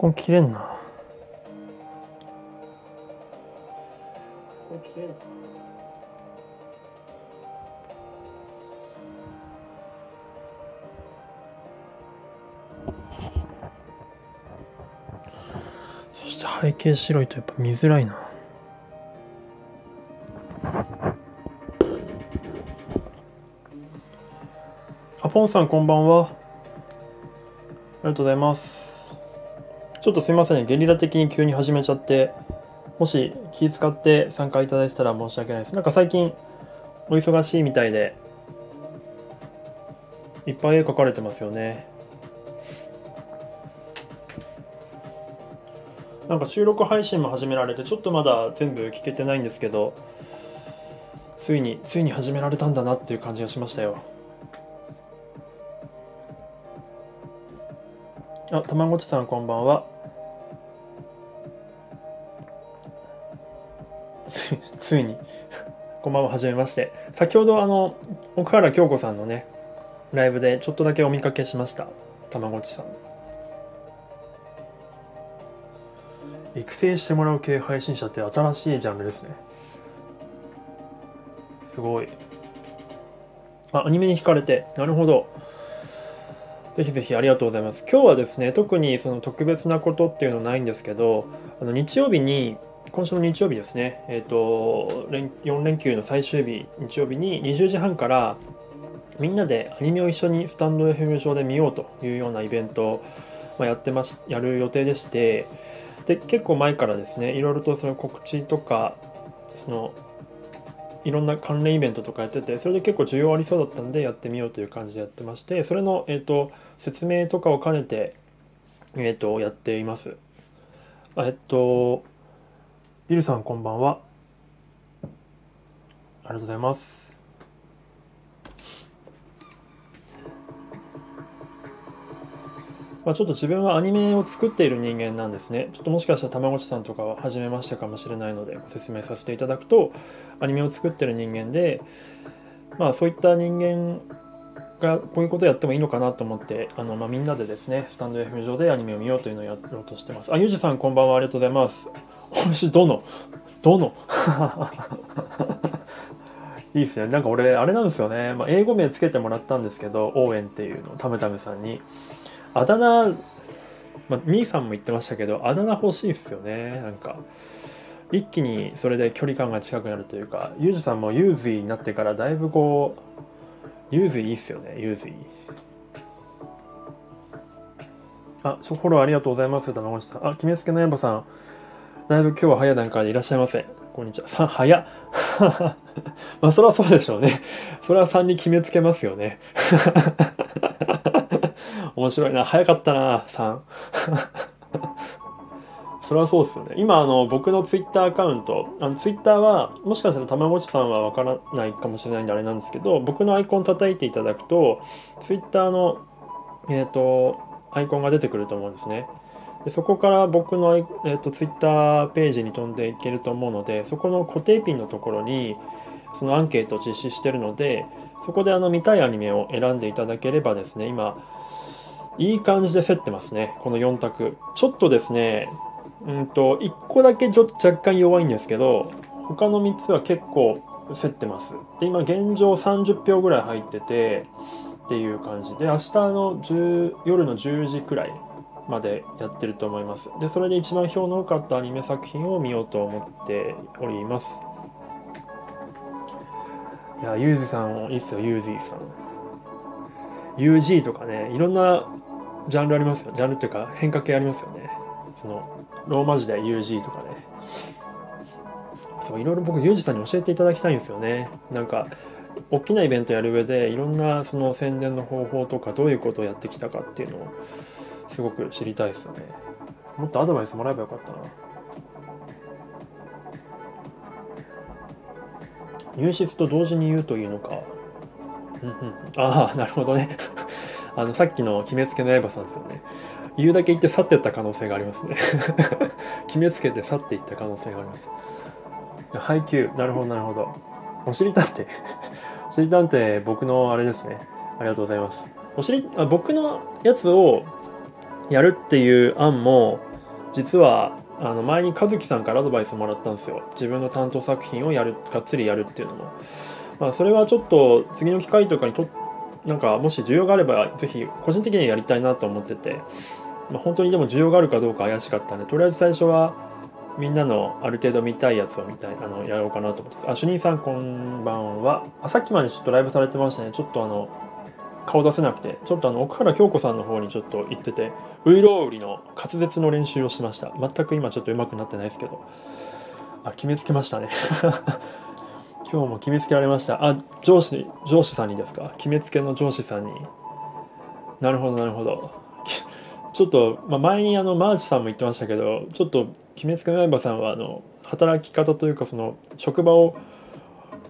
コン切れんな。そして背景白いとやっぱ見づらいな。あ、ポンさんこんばんは。ありがとうございます。ちょっとすいません、ゲリラ的に急に始めちゃって、もし気使って参加いただいたら申し訳ないです。なんか最近お忙しいみたいで、いっぱい絵描かれてますよね。なんか収録配信も始められて、ちょっとまだ全部聞けてないんですけど、ついに、ついに始められたんだなっていう感じがしましたよ。あ、たまごちさんこんばんは。つついに、こんばんは、はじめまして。先ほど、あの、奥原京子さんのね、ライブでちょっとだけお見かけしました。たまごちさん。育成してもらう系配信者って新しいジャンルですね。すごい。あ、アニメに惹かれて。なるほど。ぜひぜひありがとうございます。今日はですね、特にその特別なことっていうのはないんですけど、あの日曜日に、今週の日曜日ですね、えっ、と、4連休の最終日、日曜日に20時半から、みんなでアニメを一緒にスタンド FM 上で見ようというようなイベントを、ま、やってます、やる予定でして、で、結構前からですね、いろいろとその告知とか、その、いろんな関連イベントとかやってて、それで結構需要ありそうだったんでやってみようという感じでやってまして、それの、えっ、と、説明とかを兼ねて、えっ、と、やっています。えっと、ビルさんこんばんは。ありがとうございます。まあ、ちょっと自分はアニメを作っている人間なんですね。ちょっともしかしたらたまごちさんとかは初めましてかもしれないのでご説明させていただくと、アニメを作っている人間で、まあそういった人間がこういうことやってもいいのかなと思って、あの、まあみんなでですね、スタンド FM 上でアニメを見ようというのをやろうとしてます。あ、ゆうじさんこんばんは、ありがとうございます。おいしい、どの？どの？いいですね。なんか俺、あれなんですよね。まあ、英語名つけてもらったんですけど、応援っていうの、ためためさんに。あだ名、まあ、みーさんも言ってましたけど、あだ名欲しいですよね。なんか、一気にそれで距離感が近くなるというか、ゆうじさんもユージーになってからだいぶこう、ユージーいいっすよね、ユージー。あ、フォローありがとうございます、玉越さん。あ、決めつけのやばさん。だいぶ今日は早い段階でいらっしゃいませ。こんにちは。さ、早っ。まあ、それはそうでしょうね。それは3に決めつけますよね。面白いな。早かったな、3。それはそうですよね。今、あの、僕のツイッターアカウント、あの、ツイッターは、もしかしたらたまごちさんはわからないかもしれないんであれなんですけど、僕のアイコン叩いていただくと、ツイッターの、えっ、と、アイコンが出てくると思うんですね。でそこから僕の、えー、とツイッターページに飛んでいけると思うので、そこの固定ピンのところに、そのアンケートを実施してるので、そこであの見たいアニメを選んでいただければですね、今、いい感じで競ってますね、この4択。ちょっとですね、うんと、1個だけちょ若干弱いんですけど、他の3つは結構競ってます。で、今現状30票ぐらい入ってて、っていう感じで、明日の10夜の10時くらいまでやってると思います。で、それで一番票の多かったアニメ作品を見ようと思っております。いや、ユージーさん、いいっすよ、ユージーさん。UG とかね、いろんなジャンルありますよ。ジャンルっていうか、変化系ありますよね。その、ローマ字で UG とかね。そう、いろいろ僕、ユージさんに教えていただきたいんですよね。なんか、大きなイベントやる上で、いろんなその宣伝の方法とか、どういうことをやってきたかっていうのを、すごく知りたいですよね。もっとアドバイスもらえばよかったな。入室と同時に言うというのか。うんうん、ああ、なるほどね。あの、さっきの決めつけのエヴァさんですよね。言うだけ言って去っていった可能性がありますね。決めつけて去っていった可能性があります。配給、なるほど、なるほど。おしりたんて、おしりたんて、僕のあれですね。ありがとうございます。おしり、あ僕のやつをやるっていう案も、実はあの前に和樹さんからアドバイスもらったんですよ自分の担当作品をやるがっつりやるっていうのも、まあ、それはちょっと次の機会とかにとなんかもし需要があればぜひ個人的にやりたいなと思ってて、まあ、本当にでも需要があるかどうか怪しかったんでとりあえず最初はみんなのある程度見たいやつを見たいあのやろうかなと思ってあ主任さんこんばんは。あさっきまでちょっとライブされてましたね。ちょっとあの顔出せなくて。ちょっとあの奥原京子さんの方にちょっと行っててウイロウリの滑舌の練習をしました。全く今ちょっと上手くなってないですけど。あ決めつけましたね。今日も決めつけられましたあ上司上司さんにですか？決めつけの上司さんになるほどなるほど ちょっと、まあ、前にあのマーチさんも言ってましたけどちょっと決めつけの相葉さんはあの働き方というかその職場を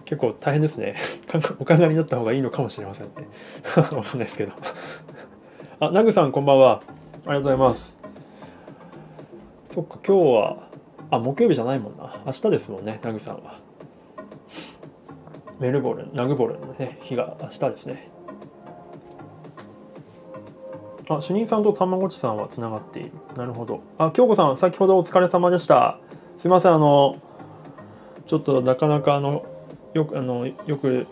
結構大変ですね。お考えになった方がいいのかもしれませんね。わかんないですけど。あ、ナグさんこんばんは。ありがとうございます。そっか、今日は、あ、木曜日じゃないもんな。明日ですもんね、ナグさんは。メルボルン、ナグボルンのね、日が明日ですね。あ、主任さんとたまごちさんはつながっている。なるほど。あ、京子さん、先ほどお疲れ様でした。すいません、あの、ちょっとなかなかあの、よくあのよく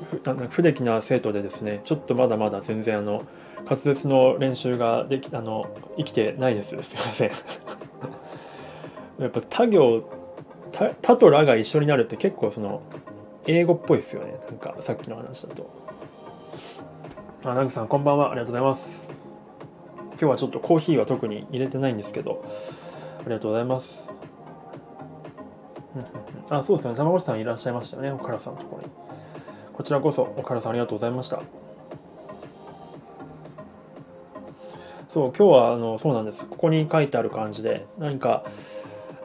不出来な生徒でですねちょっとまだまだ全然あの滑舌の練習ができあの生きてないですすいませんやっぱ他行他他とらが一緒になるって結構その英語っぽいですよねなんかさっきの話だとあナグさんこんばんはありがとうございます今日はちょっとコーヒーは特に入れてないんですけどありがとうございますあ、そうですね。玉越さんいらっしゃいましたよね。岡原さんのところに。こちらこそ、岡原さんありがとうございました。そう、今日は、あの、そうなんです。ここに書いてある感じで、何か、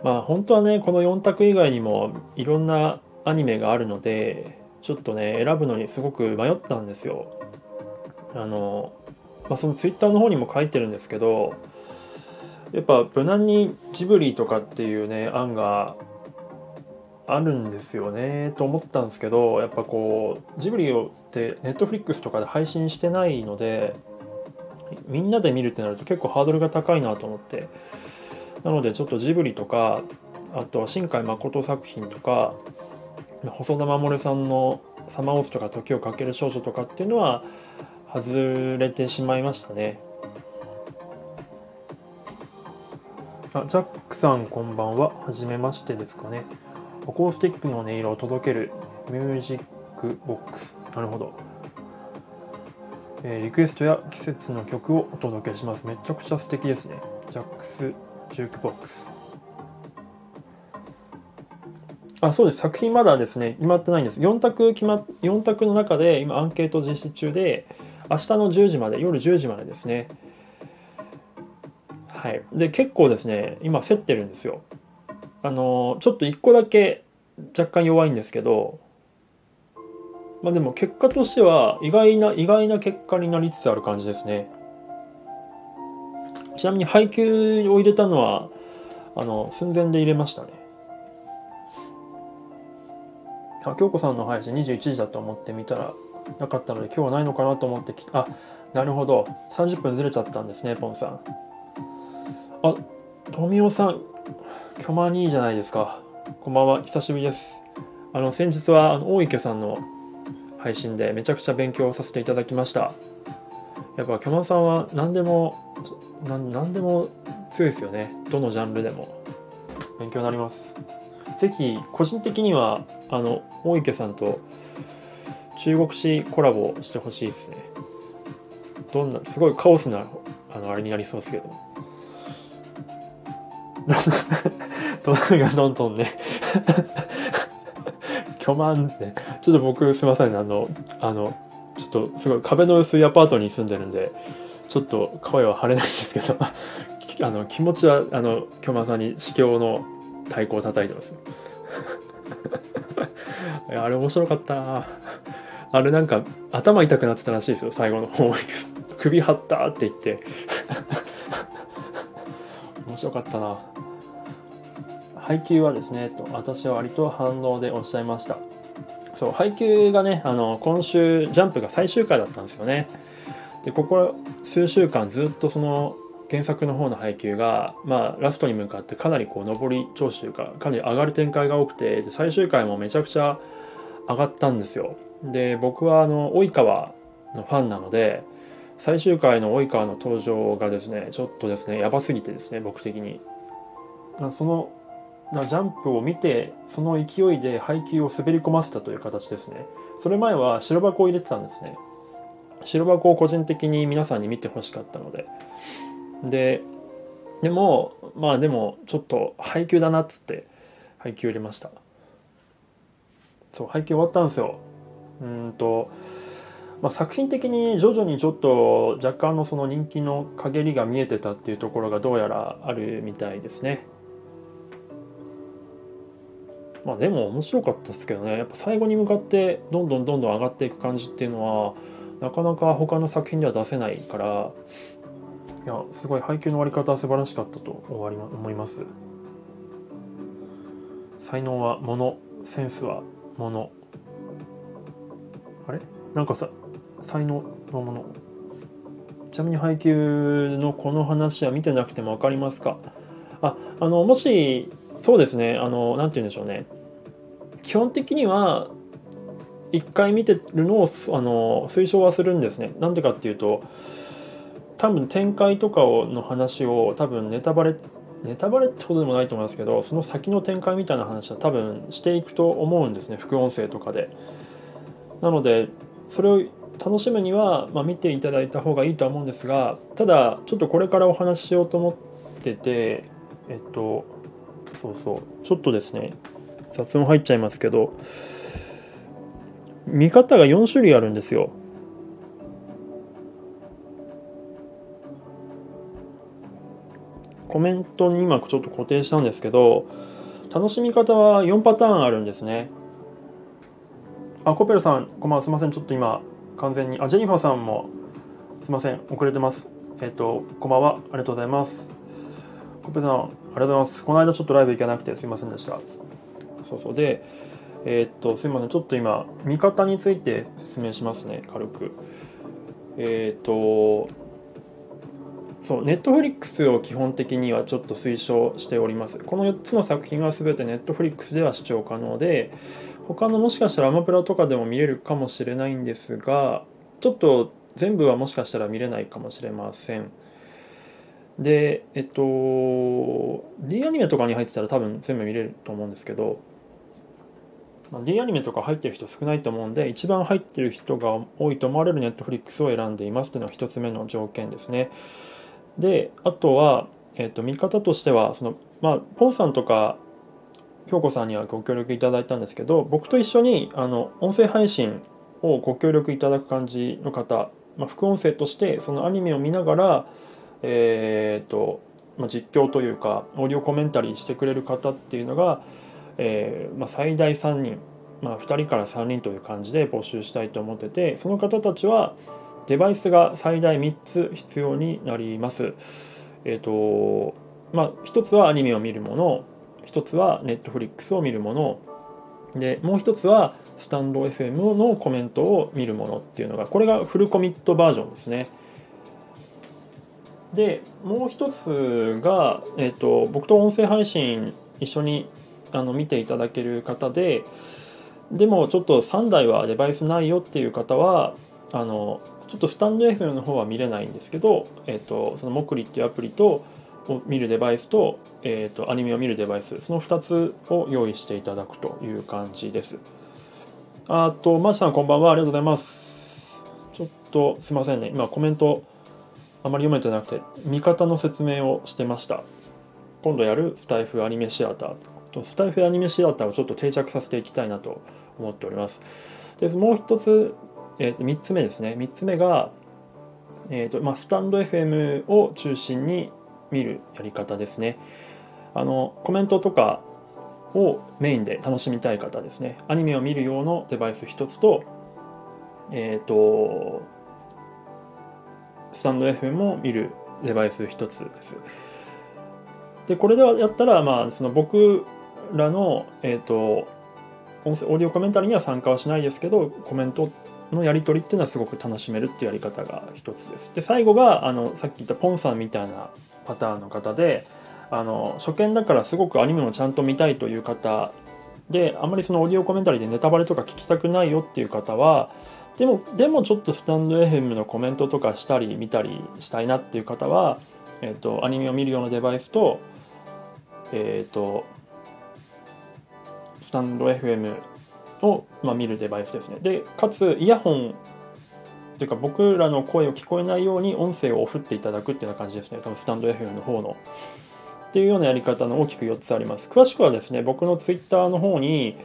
まあ、本当はね、この4択以外にも、いろんなアニメがあるので、ちょっとね、選ぶのにすごく迷ったんですよ。あの、まあ、そのツイッターの方にも書いてるんですけど、やっぱ無難にジブリとかっていうね案があるんですよねと思ったんですけどやっぱこうジブリをってネットフリックスとかで配信してないのでみんなで見るってなると結構ハードルが高いなと思ってなのでちょっとジブリとかあとは新海誠作品とか細田守さんの「サマーオス」とか「時をかける少女」とかっていうのは外れてしまいましたねあジャックさんこんばんははじめましてですかねアコースティックの音色を届けるミュージックボックス。なるほど。えー、リクエストや季節の曲をお届けします。めちゃくちゃ素敵ですね。ジャックスジュークボックス。あ、そうです。作品まだですね、決まってないんです。4択決ま、4択の中で今アンケート実施中で、明日の10時まで、夜10時までですね。はい。で、結構ですね、今競ってるんですよ。あのちょっと1個だけ若干弱いんですけどまあでも結果としては意外な意外な結果になりつつある感じですねちなみに配給を入れたのはあの寸前で入れましたねあ京子さんの配信21時だと思ってみたらなかったので今日はないのかなと思ってきあなるほど30分ずれちゃったんですねポンさんあ富尾さんキョマニーじゃないですか。こんばんは、久しぶりです。あの、先日は、あの、大池さんの配信でめちゃくちゃ勉強させていただきました。やっぱ、キョマさんは何でも、何でも強いですよね。どのジャンルでも。勉強になります。ぜひ、個人的には、あの、大池さんと中国史コラボしてほしいですね。どんな、すごいカオスな、あの、あれになりそうですけど。隣がどんどんね 巨万って、ちょっと僕すいませんね、あの、あの、ちょっとすごい壁の薄いアパートに住んでるんで、ちょっと声は張れないんですけど、あの、気持ちは、あの、巨万さんに司教の太鼓を叩いてます。いや、あれ面白かったあれなんか頭痛くなってたらしいですよ、最後の方。首張ったって言って 面白かったな。配給はですね、と私は割と反応でおっしゃいました。そう、配給がね、あの、今週、ジャンプが最終回だったんですよね。で、ここ数週間ずっとその、原作の方の配給が、まあ、ラストに向かってかなりこう上り調子というかかなり上がる展開が多くてで最終回もめちゃくちゃ上がったんですよ。で僕はあの及川のファンなので最終回の及川の登場がですねちょっとですねやばすぎてですね僕的に。そのジャンプを見てその勢いで配球を滑り込ませたという形ですね。それ前は白箱を入れてたんですね。白箱を個人的に皆さんに見てほしかったので。ででもまあでもちょっと配球だなっつって配球入れました。そう配球終わったんですよ。うんと、まあ、作品的に徐々にちょっと若干のその人気の陰りが見えてたっていうところがどうやらあるみたいですね。まあでも面白かったですけどね。やっぱ最後に向かってどんどんどんどん上がっていく感じっていうのはなかなか他の作品では出せないからいやすごい配給の終わり方は素晴らしかったと思います。才能はものセンスはものあれ？なんかさ才能のものちなみに配給のこの話は見てなくても分かりますか？ああのもしそうですね。あの何て言うんでしょうね。基本的には1回見てるのをあの推奨はするんですね。なんでかっていうと多分展開とかをの話を多分ネタバレネタバレってほどでもないと思いますけどその先の展開みたいな話は多分していくと思うんですね副音声とかで。なのでそれを楽しむには、まあ、見ていただいた方がいいとは思うんですがただちょっとこれからお話ししようと思っててえっとそうそうちょっとですね雑音入っちゃいますけど見方が4種類あるんですよ。コメントに今ちょっと固定したんですけど楽しみ方は4パターンあるんですね。あコペルさんこんばんはすいませんちょっと今完全に。あジェニファーさんもすいません遅れてます。えっ、ー、とこんばんはありがとうございます。コペルさんありがとうございます。この間ちょっとライブ行けなくてすいませんでした。そうそう。でえー、っとすいませんちょっと今見方について説明しますね軽く。えー、っとそうネットフリックスを基本的にはちょっと推奨しております。この4つの作品は全てネットフリックスでは視聴可能で他のもしかしたらアマプラとかでも見れるかもしれないんですがちょっと全部はもしかしたら見れないかもしれません。でえっと D アニメとかに入ってたら多分全部見れると思うんですけどまあ、D アニメとか入ってる人少ないと思うんで一番入ってる人が多いと思われる Netflix を選んでいますというのが1つ目の条件ですね。であとは、えー、と見方としてはその、まあ、ポンさんとか京子さんにはご協力いただいたんですけど僕と一緒にあの音声配信をご協力いただく感じの方、まあ、副音声としてそのアニメを見ながらえ、ー、と、まあ、実況というかオーディオコメンタリーしてくれる方っていうのがえー、まあ、最大3人、まあ、2人から3人という感じで募集したいと思っててその方たちはデバイスが最大3つ必要になります。えっ、ー、とまあ、1つはアニメを見るもの1つは Netflix を見るものでもう1つはスタンド FM のコメントを見るものっていうのがこれがフルコミットバージョンですね。でもう一つが、えーと僕と音声配信一緒にあの見ていただける方ででもちょっと3台はデバイスないよっていう方はあのちょっとスタンド FM の方は見れないんですけど、えっと、そのモクリっていうアプリとを見るデバイスと,、えっとアニメを見るデバイスその2つを用意していただくという感じです。あとマシさんこんばんはありがとうございます。ちょっとすいませんね。今コメントあまり読めてなくて見方の説明をしてました。今度やるスタイフアニメシアタースタイフアニメシアターをちょっと定着させていきたいなと思っております。でもう一つ、えー、と3つ目ですね。3つ目が、えーとまあ、スタンド FM を中心に見るやり方ですね。あのコメントとかをメインで楽しみたい方ですね。アニメを見る用のデバイス1つと、えっ、ー、と、スタンド FM を見るデバイス1つです。で、これではやったら、まあ、その僕らの、え、ー、と、オーディオコメンタリーには参加はしないですけど、コメントのやり取りっていうのはすごく楽しめるっていうやり方が一つです。で最後があのさっき言ったポンさんみたいなパターンの方であの初見だからすごくアニメをちゃんと見たいという方であんまりそのオーディオコメンタリーでネタバレとか聞きたくないよっていう方はでもでもちょっとスタンド FM のコメントとかしたり見たりしたいなっていう方は、えーと、アニメを見るようなデバイスと,、えーと、スタンド FM を、まあ、見るデバイスですね。でかつイヤホンというか僕らの声を聞こえないように音声をオフっていただくっていうような感じですね。そのスタンド FM の方の。っていうようなやり方の大きく4つあります。詳しくはですね僕の Twitter の方に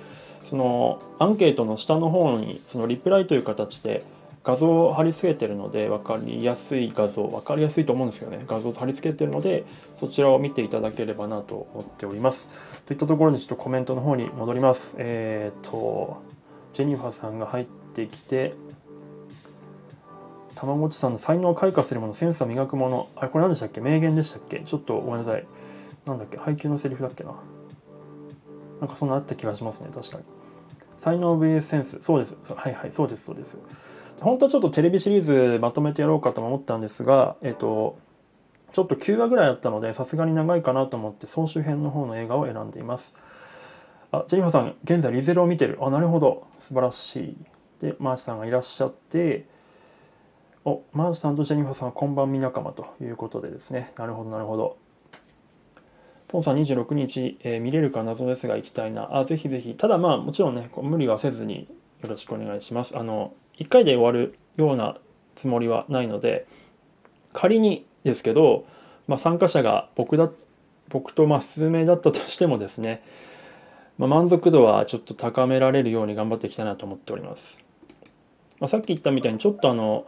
そのアンケートの下の方にそのリプライという形で画像を貼り付けてるので分かりやすい画像分かりやすいと思うんですよね。画像を貼り付けてるのでそちらを見ていただければなと思っております。といったところでちょっとコメントの方に戻ります。えっ、ー、とジェニファーさんが入ってきてたまごちさんの才能を開花するものセンサー磨くもの。あれこれ何でしたっけ？名言でしたっけ？ちょっとごめんなさい。なんだっけ？配給のセリフだっけな？なんかそんなあった気がしますね確かに。才能 VS センス。そうです。はいはい、そうです、そうです。本当はちょっとテレビシリーズまとめてやろうかと思ったんですが、えっと、ちょっと9話ぐらいあったので、さすがに長いかなと思って、総集編の方の映画を選んでいます。あ、ジェニファーさん、現在リゼロを見てる。あ、なるほど。素晴らしい。で、マーチさんがいらっしゃって、お、マーチさんとジェニファーさんはこんばんみ仲間ということでですね。なるほど、なるほど。ポンさん26日、えー、見れるか謎ですが行きたいな。あ、ぜひぜひ。ただまあもちろんね、無理はせずによろしくお願いします。あの、1回で終わるようなつもりはないので、仮にですけど、まあ、参加者が僕だ、僕とまあ数名だったとしてもですね、まあ、満足度はちょっと高められるように頑張っていきたいなと思っております。まあ、さっき言ったみたいにちょっとあの、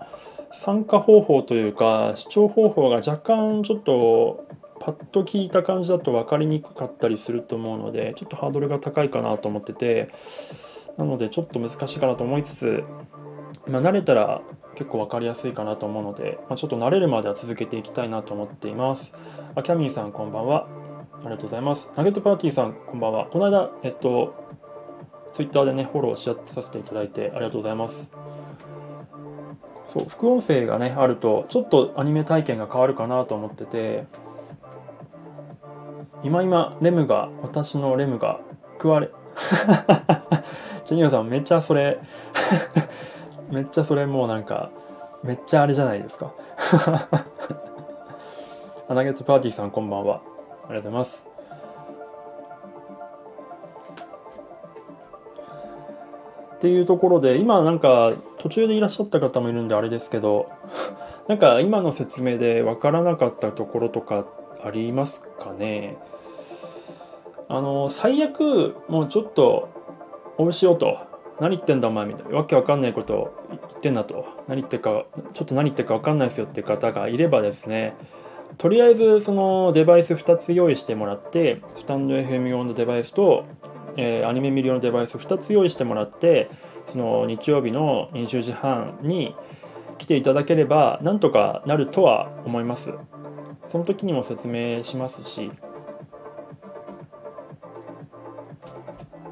参加方法というか視聴方法が若干ちょっとパッと聞いた感じだと分かりにくかったりすると思うのでちょっとハードルが高いかなと思っててなのでちょっと難しいかなと思いつつ、まあ、慣れたら結構分かりやすいかなと思うので、まあ、ちょっと慣れるまでは続けていきたいなと思っています。あキャミーさんこんばんは。ありがとうございます。ナゲットパーティーさんこんばんは。この間えっとツイッターでねフォローしちゃさせていただいてありがとうございます。そう副音声がねあるとちょっとアニメ体験が変わるかなと思ってて今今レムが私のレムが食われジェニオさんめっちゃそれめっちゃそれもうなんかめっちゃあれじゃないですか。アナゲッツパーティーさんこんばんは。ありがとうございます。っていうところで今なんか途中でいらっしゃった方もいるんであれですけど なんか今の説明で分からなかったところとかありますかね？あの、最悪、もうちょっと、おうしようと。何言ってんだお前みたいな。わけわかんないこと言ってんだと。何言ってるか、ちょっと何言ってるかわかんないですよっていう方がいればですね、とりあえずそのデバイス2つ用意してもらって、スタンド FM 用のデバイスと、えー、アニメ見る用のデバイス2つ用意してもらって、その日曜日の20時半に来ていただければ、なんとかなるとは思います。その時にも説明しますし、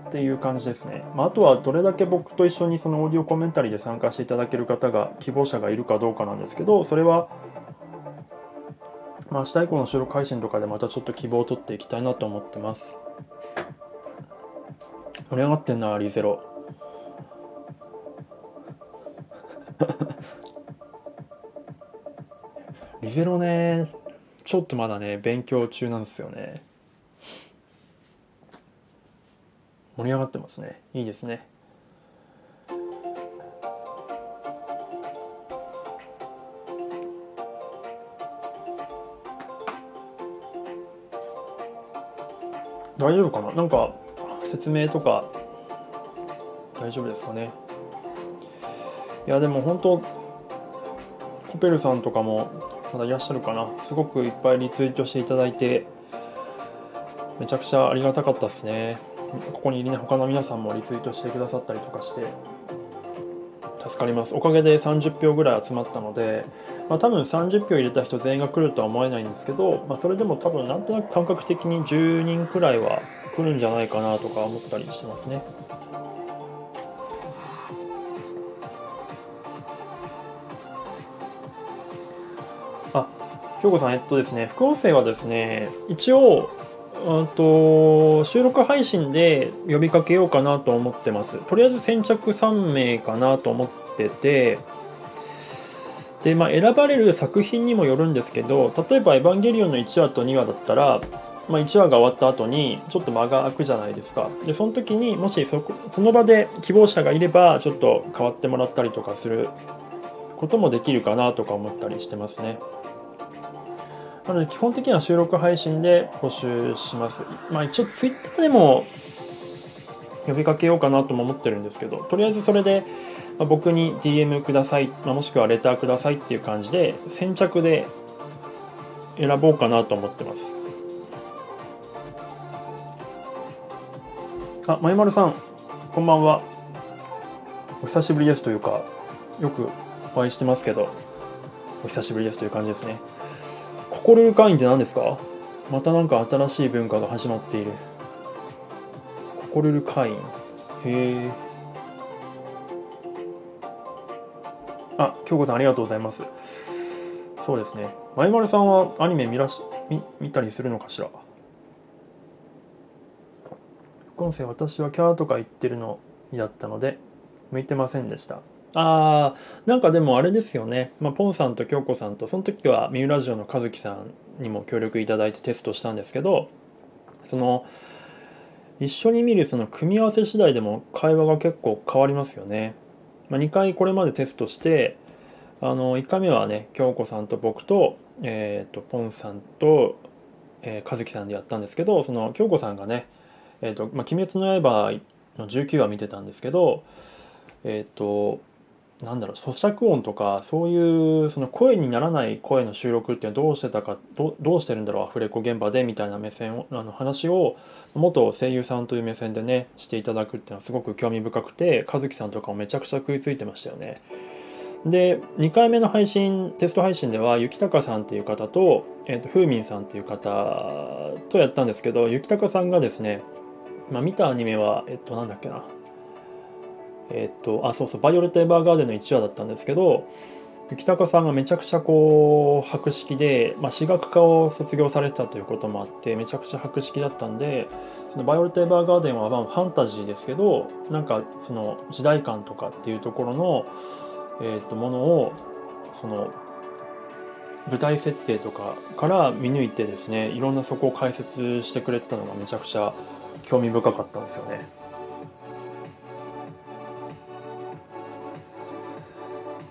っていう感じですね。まあ、あとはどれだけ僕と一緒にそのオーディオコメンタリーで参加していただける方が、希望者がいるかどうかなんですけど、それは、まあ、明日以降の収録配信とかでまたちょっと希望を取っていきたいなと思ってます。盛り上がってんな、リゼロ。リゼロね、ちょっとまだね、勉強中なんですよね。盛り上がってますね。いいですね。大丈夫かな？なんか説明とか大丈夫ですかね？いやでも本当コペルさんとかもまだいらっしゃるかな？すごくいっぱいリツイートしていただいてめちゃくちゃありがたかったですね。ここにいる、ね、他の皆さんもリツイートしてくださったりとかして助かりますおかげで30票ぐらい集まったので、まあ、多分30票入れた人全員が来るとは思えないんですけど、まあ、それでも多分なんとなく感覚的に10人くらいは来るんじゃないかなとか思ったりしてますね。あ、京子さん、えっとですね、副音声はですね、一応、あと収録配信で呼びかけようかなと思ってます。とりあえず先着3名かなと思ってて、で、まあ、選ばれる作品にもよるんですけど、例えば、エヴァンゲリオンの1話と2話だったら、まあ、1話が終わった後に、ちょっと間が空くじゃないですか。で、その時にもしそその場で希望者がいれば、ちょっと変わってもらったりとかすることもできるかなとか思ったりしてますね。なので、基本的には収録配信で募集します。まあ、一応 Twitter でも呼びかけようかなとも思ってるんですけど、とりあえずそれで、僕に DM ください、まあ、もしくはレターくださいっていう感じで先着で選ぼうかなと思ってます。あまゆまるさんこんばんは。お久しぶりですというかよくお会いしてますけどお久しぶりですという感じですね。心る会員って何ですか？またなんか新しい文化が始まっている心る会員へえあ、京子さんありがとうございます。そうですね。まゆまるさんはアニメ見らし見見たりするのかしら？今世私はキャーとか言ってるのだったので、向いてませんでした。あー、なんかでもあれですよね。まあ、ポンさんと京子さんと、その時は三浦ラジオの和樹さんにも協力いただいてテストしたんですけど、その、一緒に見るその組み合わせ次第でも会話が結構変わりますよね。まあ、2回これまでテストしてあの1回目はね京子さんと僕と,、えーと、ポンさんと、えー、和樹さんでやったんですけどその京子さんがね「えーとまあ、鬼滅の刃」の19話見てたんですけどえっ、ー、となんだろう咀嚼音とかそういうその声にならない声の収録っていうのはどうしてたかどどうしてるんだろうアフレコ現場でみたいな目線をあの話を元声優さんという目線でねしていただくっていうのはすごく興味深くて和樹さんとかもめちゃくちゃ食いついてましたよね。で2回目の配信テスト配信では雪高さんっていう方と,、えーと、ふうみんさんっていう方とやったんですけど雪高さんがですね、まあ、見たアニメはえっ、となんだっけなえっ、とあそうそう「バイオレット・エヴァーガーデン」の1話だったんですけど雪高さんがめちゃくちゃこう博識で、まあ、私学科を卒業されてたということもあってめちゃくちゃ博識だったんでそのバイオレット・エヴァーガーデンはまあファンタジーですけどなんかその時代感とかっていうところの、えー、とものをその舞台設定とかから見抜いてですねいろんなそこを解説してくれてたのがめちゃくちゃ興味深かったんですよね。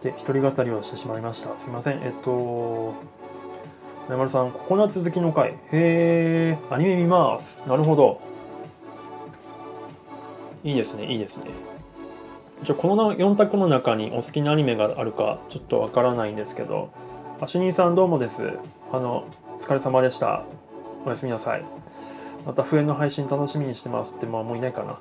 で、一人語りをしてしまいました。すいません。えっと、山丸さん、ココナッツ好きの回。へー、アニメ見ます。なるほど。いいですね、いいですね。じゃこの4択の中にお好きなアニメがあるか、ちょっとわからないんですけど、あしにさんどうもです。あの、お疲れ様でした。おやすみなさい。また笛の配信楽しみにしてますって、まあもういないかな。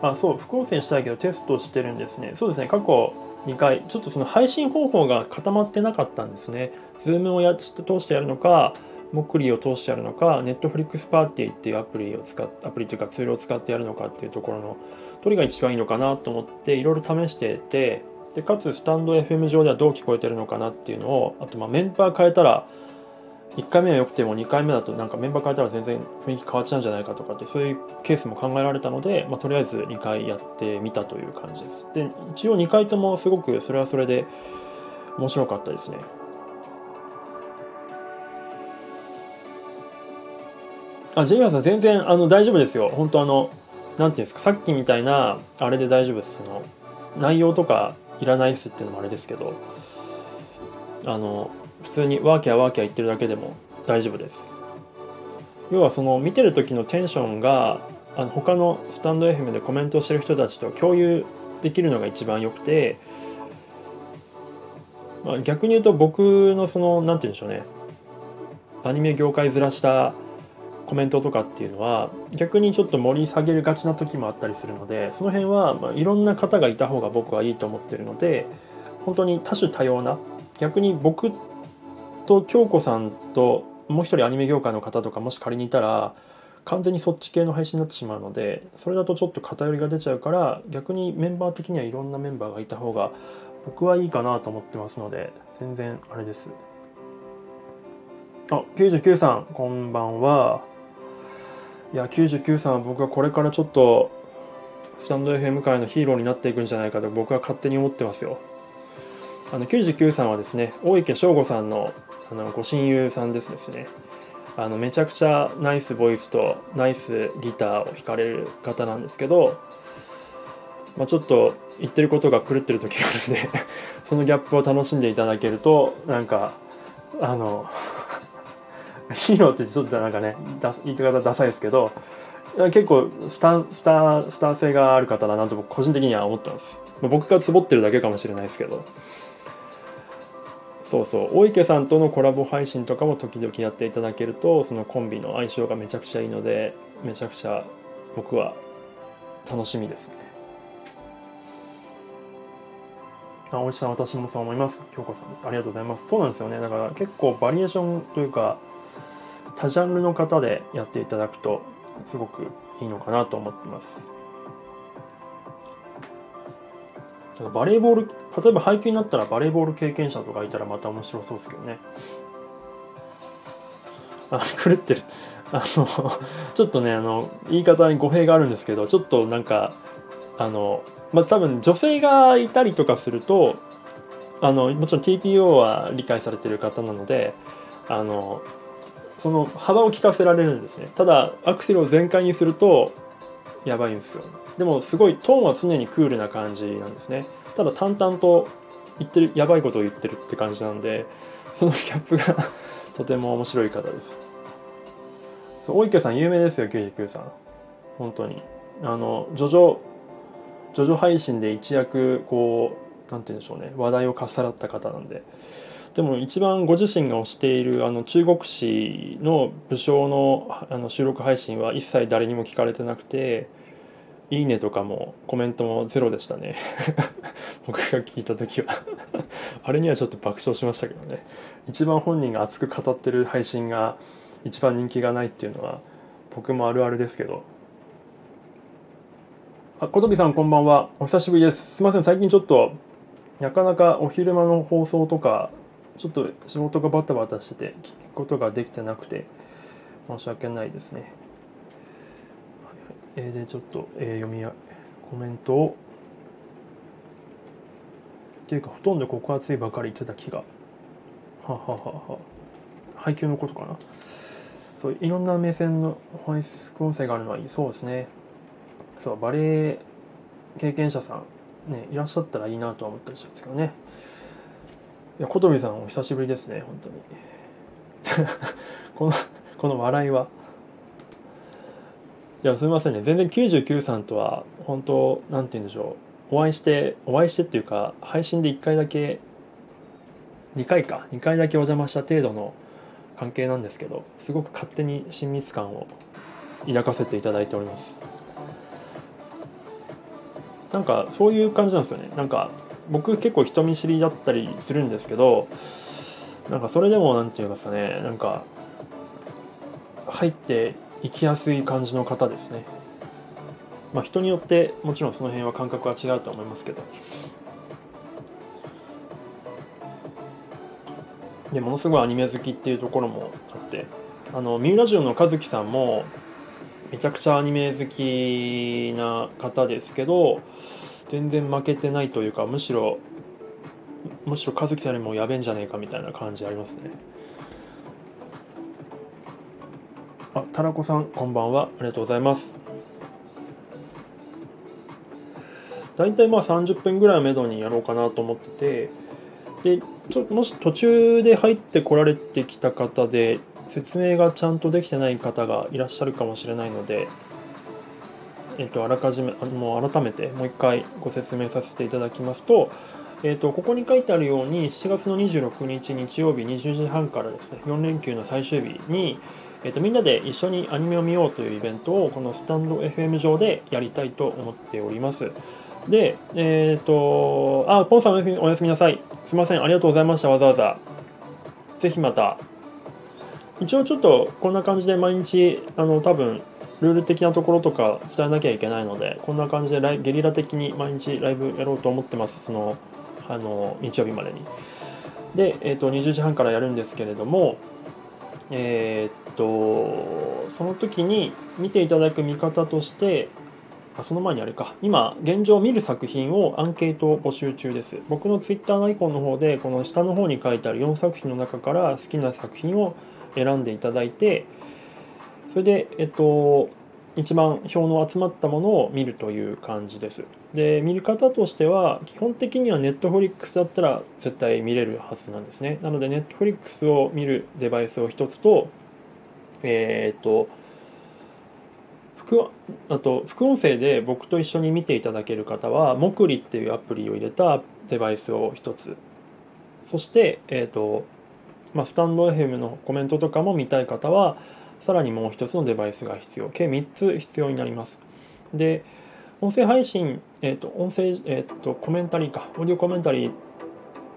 あ、そう、副音声したいけどテストしてるんですね。そうですね、過去2回、ちょっとその配信方法が固まってなかったんですね。Zoom をや通してやるのか、モクリーを通してやるのか、Netflix パーティーっていうアプリを使っアプリというかツールを使ってやるのかっていうところの、どれが一番いいのかなと思っていろいろ試してて、でかつスタンド FM 上ではどう聞こえてるのかなっていうのを、あとまメンバー変えたら、1回目は良くても2回目だとなんかメンバー変えたら全然雰囲気変わっちゃうんじゃないかとかってそういうケースも考えられたので、まあ、とりあえず2回やってみたという感じです。で一応2回ともすごくそれはそれで面白かったですね。あ、ジェイマさん全然あの大丈夫ですよ。本当あのなんていうんですかさっきみたいなあれで大丈夫です。その内容とかいらないっすっていうのもあれですけどあの普通にワーキャーワーキャー言ってるだけでも大丈夫です。要はその見てる時のテンションがあの他のスタンド FM でコメントしてる人たちと共有できるのが一番良くて、まあ、逆に言うと僕のその何て言うんでしょうね。アニメ業界ずらしたコメントとかっていうのは逆にちょっと盛り下げるがちな時もあったりするのでその辺はまあいろんな方がいた方が僕はいいと思ってるので本当に多種多様な逆に僕と京子さんともう一人アニメ業界の方とかもし仮にいたら完全にそっち系の配信になってしまうのでそれだとちょっと偏りが出ちゃうから逆にメンバー的にはいろんなメンバーがいた方が僕はいいかなと思ってますので全然あれです。あ99さんこんばんは。いや99さんは僕はこれからちょっとスタンド FM 界のヒーローになっていくんじゃないかと僕は勝手に思ってますよ。あの99さんはですね大池翔吾さんのあのご親友さんですですねあのめちゃくちゃナイスボイスとナイスギターを弾かれる方なんですけど、まあ、ちょっと言ってることが狂ってる時があるんで そのギャップを楽しんでいただけるとなんかあの ヒーローってちょっとなんかね言い方ダサいですけど結構スタスタスター性がある方だなと僕個人的には思ってます。僕がつぼってるだけかもしれないですけど。そうそう。大池さんとのコラボ配信とかも時々やっていただけるとそのコンビの相性がめちゃくちゃいいのでめちゃくちゃ僕は楽しみですね。あおじさん私もそう思います。京子さんです。ありがとうございます。そうなんですよね。だから結構バリエーションというか多ジャンルの方でやっていただくとすごくいいのかなと思ってます。バレーボール、例えば配球になったらバレーボール経験者とかいたらまた面白そうですけどね。あ、狂ってる。あの、ちょっとね、あの、言い方に語弊があるんですけど、ちょっとなんか、あの、まあ、多分女性がいたりとかすると、あの、もちろん TPO は理解されてる方なので、あの、その幅を利かせられるんですね。ただ、アクセルを全開にすると、やばいんですよ。でもすごいトーンは常にクールな感じなんですね。ただ淡々と言ってるやばいことを言ってるって感じなんでそのギャップが とても面白い方です。大池さん有名ですよ99さん。本当に。あのジョジョジョジョ配信で一躍こうなんて言うんでしょうね。話題をかっさらった方なんで。でも一番ご自身が推しているあの中国史の武将のあの収録配信は一切誰にも聞かれてなくていいねとかもコメントもゼロでしたね。僕が聞いた時は。あれにはちょっと爆笑しましたけどね。一番本人が熱く語ってる配信が一番人気がないっていうのは僕もあるあるですけど。あ小飛さんこんばんは。お久しぶりです。すいません。最近ちょっとなかなかお昼間の放送とかちょっと仕事がバタバタしてて聞くことができてなくて申し訳ないですね。えー、でちょっと、えー、読みやコメントを。っていうかほとんど告発ばかり言ってた気が。はははは。配給のことかな。そういろんな目線の本質音声があるのはいいそうですね。そうバレエ経験者さんねいらっしゃったらいいなとは思ったりしたんですけどね。いや小鳥さんお久しぶりですね本当に。このこの笑いは。いやすみませんね。全然99さんとは本当なんて言うんでしょう。お会いしてお会いしてっていうか配信で1回だけ2回か。2回だけお邪魔した程度の関係なんですけどすごく勝手に親密感を抱かせていただいております。なんかそういう感じなんですよね。なんか僕結構人見知りだったりするんですけどなんかそれでも何て言うかねなんか入って生きやすい感じの方ですね。まあ、人によってもちろんその辺は感覚は違うと思いますけど。でものすごいアニメ好きっていうところもあってあのミューラジオの和樹さんもめちゃくちゃアニメ好きな方ですけど全然負けてないというかむしろむしろ和樹さんよりもやべえんじゃねえかみたいな感じありますね。あ、たらこさん、こんばんは。ありがとうございます。大体まあ30分ぐらいめどにやろうかなと思ってて、で、もし途中で入ってこられてきた方で、説明がちゃんとできてない方がいらっしゃるかもしれないので、えっと、あらかじめ、もう改めてもう一回ご説明させていただきますと、えっと、ここに書いてあるように、7月の26日日曜日20時半からですね、4連休の最終日に、えーと、みんなで一緒にアニメを見ようというイベントをこのスタンド FM 上でやりたいと思っております。で、えっ、ー、と、あ、ポンさんおやすみなさい。すいません、ありがとうございました、わざわざ。ぜひまた。一応ちょっとこんな感じで毎日、あの、多分、ルール的なところとか伝えなきゃいけないので、こんな感じでライゲリラ的に毎日ライブやろうと思ってます。その、あの日曜日までに。で、えーと、20時半からやるんですけれども、えー、っとその時に見ていただく見方としてあその前にあれか今現状見る作品をアンケート募集中です僕のツイッターのアイコンの方でこの下の方に書いてある4作品の中から好きな作品を選んでいただいてそれでえっと一番票の集まったものを見るという感じです。で、見る方としては、基本的には Netflix だったら絶対見れるはずなんですね。なので Netflix を見るデバイスを1つと、えー、っと、副あと副音声で僕と一緒に見ていただける方は、モクリっていうアプリを入れたデバイスを1つ。そして、えー、っと、まあ、スタンド FM のコメントとかも見たい方は、さらにもう一つのデバイスが必要。計3つ必要になります。で音声配信、えーと、音声、えーと、コメンタリーか。オーディオコメンタリー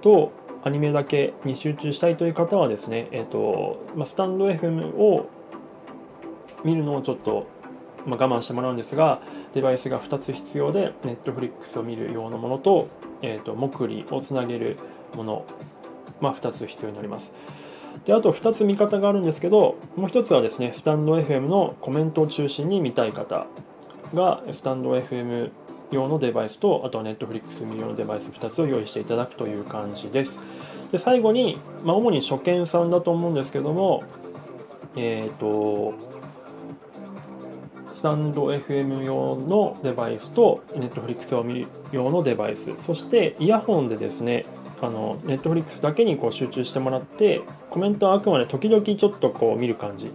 とアニメだけに集中したいという方はですね、えーとまあ、スタンド FM を見るのをちょっと、まあ、我慢してもらうんですがデバイスが2つ必要で Netflix を見る用のものと,、えーと、とモクリをつなげるもの、まあ、2つ必要になります。であと2つ見方があるんですけどもう1つはですねスタンド FM のコメントを中心に見たい方がスタンド FM 用のデバイスとあとは Netflix 見用のデバイス2つを用意していただくという感じです。で最後に、まあ、主に初見さんだと思うんですけどもえっ、ー、とスタンド FM 用のデバイスと Netflix を見る用のデバイス。そしてイヤホンでですねあのネットフリックスだけにこう集中してもらってコメントはあくまで時々ちょっとこう見る感じ。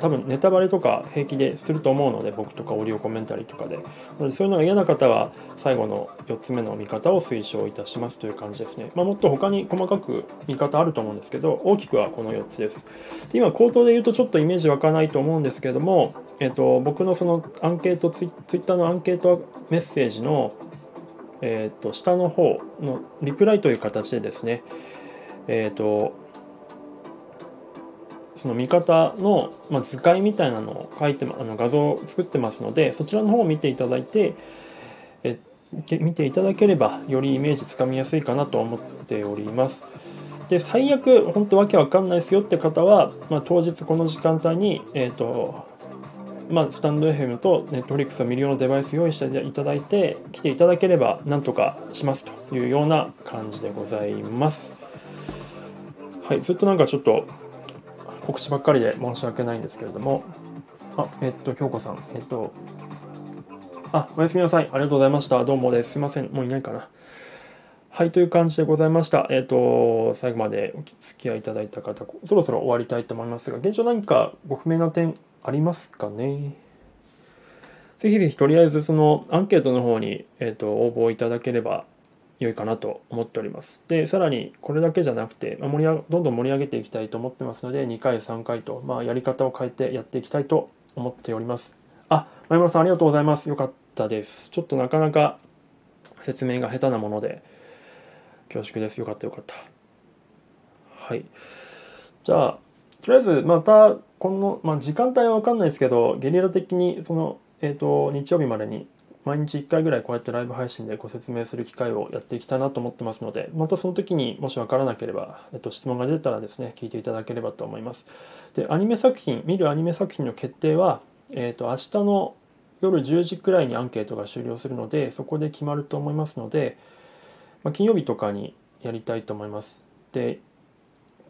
多分ネタバレとか平気ですると思うので僕とかオリオコメンタリーとかでなのでそういうのが嫌な方は最後の4つ目の見方を推奨いたしますという感じですね、まあ、もっと他に細かく見方あると思うんですけど大きくはこの4つです。で今口頭で言うとちょっとイメージ湧かないと思うんですけども、えっと、僕のそのアンケートツイッターのアンケートメッセージのえーと、下の方のリプライという形でですね、えーと、その見方の、まあ、図解みたいなのを書いてあの画像を作ってますのでそちらの方を見ていただいてえ見ていただければよりイメージつかみやすいかなと思っております。で最悪本当わけわかんないですよって方は、まあ、当日この時間帯に、えーとまあ、スタンド FM と Netflix を見るようなデバイス用意していただいて来ていただければなんとかしますというような感じでございます。はいずっとなんかちょっと告知ばっかりで申し訳ないんですけれども。あえっと京子さん。えっとあおやすみなさい。ありがとうございました。どうもです。すいません。もういないかな。はい、という感じでございました。えっ、ー、と、最後までお付き合いいただいた方、そろそろ終わりたいと思いますが、現状何かご不明な点ありますかね？ぜひぜひとりあえずそのアンケートの方に、えーと、応募いただければ良いかなと思っております。で、さらにこれだけじゃなくて、まあ、盛り上どんどん盛り上げていきたいと思ってますので、2回、3回と、まあ、やり方を変えてやっていきたいと思っております。あ、前村さんありがとうございます。よかったです。ちょっとなかなか説明が下手なもので、恐縮です。よかったよかった。はい。じゃあ、とりあえずまたこの、まあ、時間帯は分かんないですけどゲリラ的にその、えーと、日曜日までに毎日1回ぐらいこうやってライブ配信でご説明する機会をやっていきたいなと思ってますのでまたその時にもし分からなければ、えっと、質問が出たらですね聞いていただければと思います。でアニメ作品見るアニメ作品の決定は、えーと、明日の夜10時くらいにアンケートが終了するのでそこで決まると思いますので、まあ、金曜日とかにやりたいと思います。で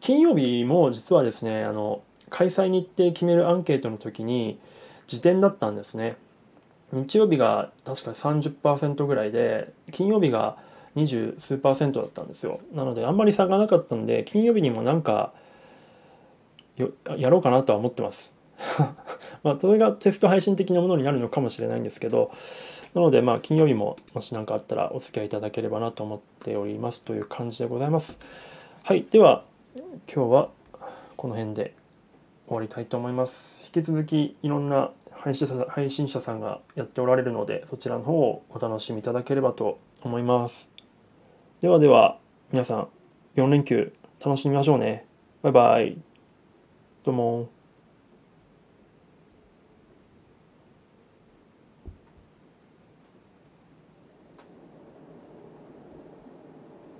金曜日も実はですねあの開催日程決めるアンケートの時に時点だったんですね。日曜日が確か30%ぐらいで金曜日が20数パーセントだったんですよ。なのであんまり差がなかったんで金曜日にもなんかやろうかなとは思ってます。まあそれがテスト配信的なものになるのかもしれないんですけどなのでまあ金曜日ももし何かあったらお付き合いいただければなと思っておりますという感じでございます。はいでは今日はこの辺で終わりたいと思います。引き続きいろんな配信者配信者さんがやっておられるのでそちらの方をお楽しみいただければと思います。ではでは皆さん4連休楽しみましょうね。バイバイ。どうも。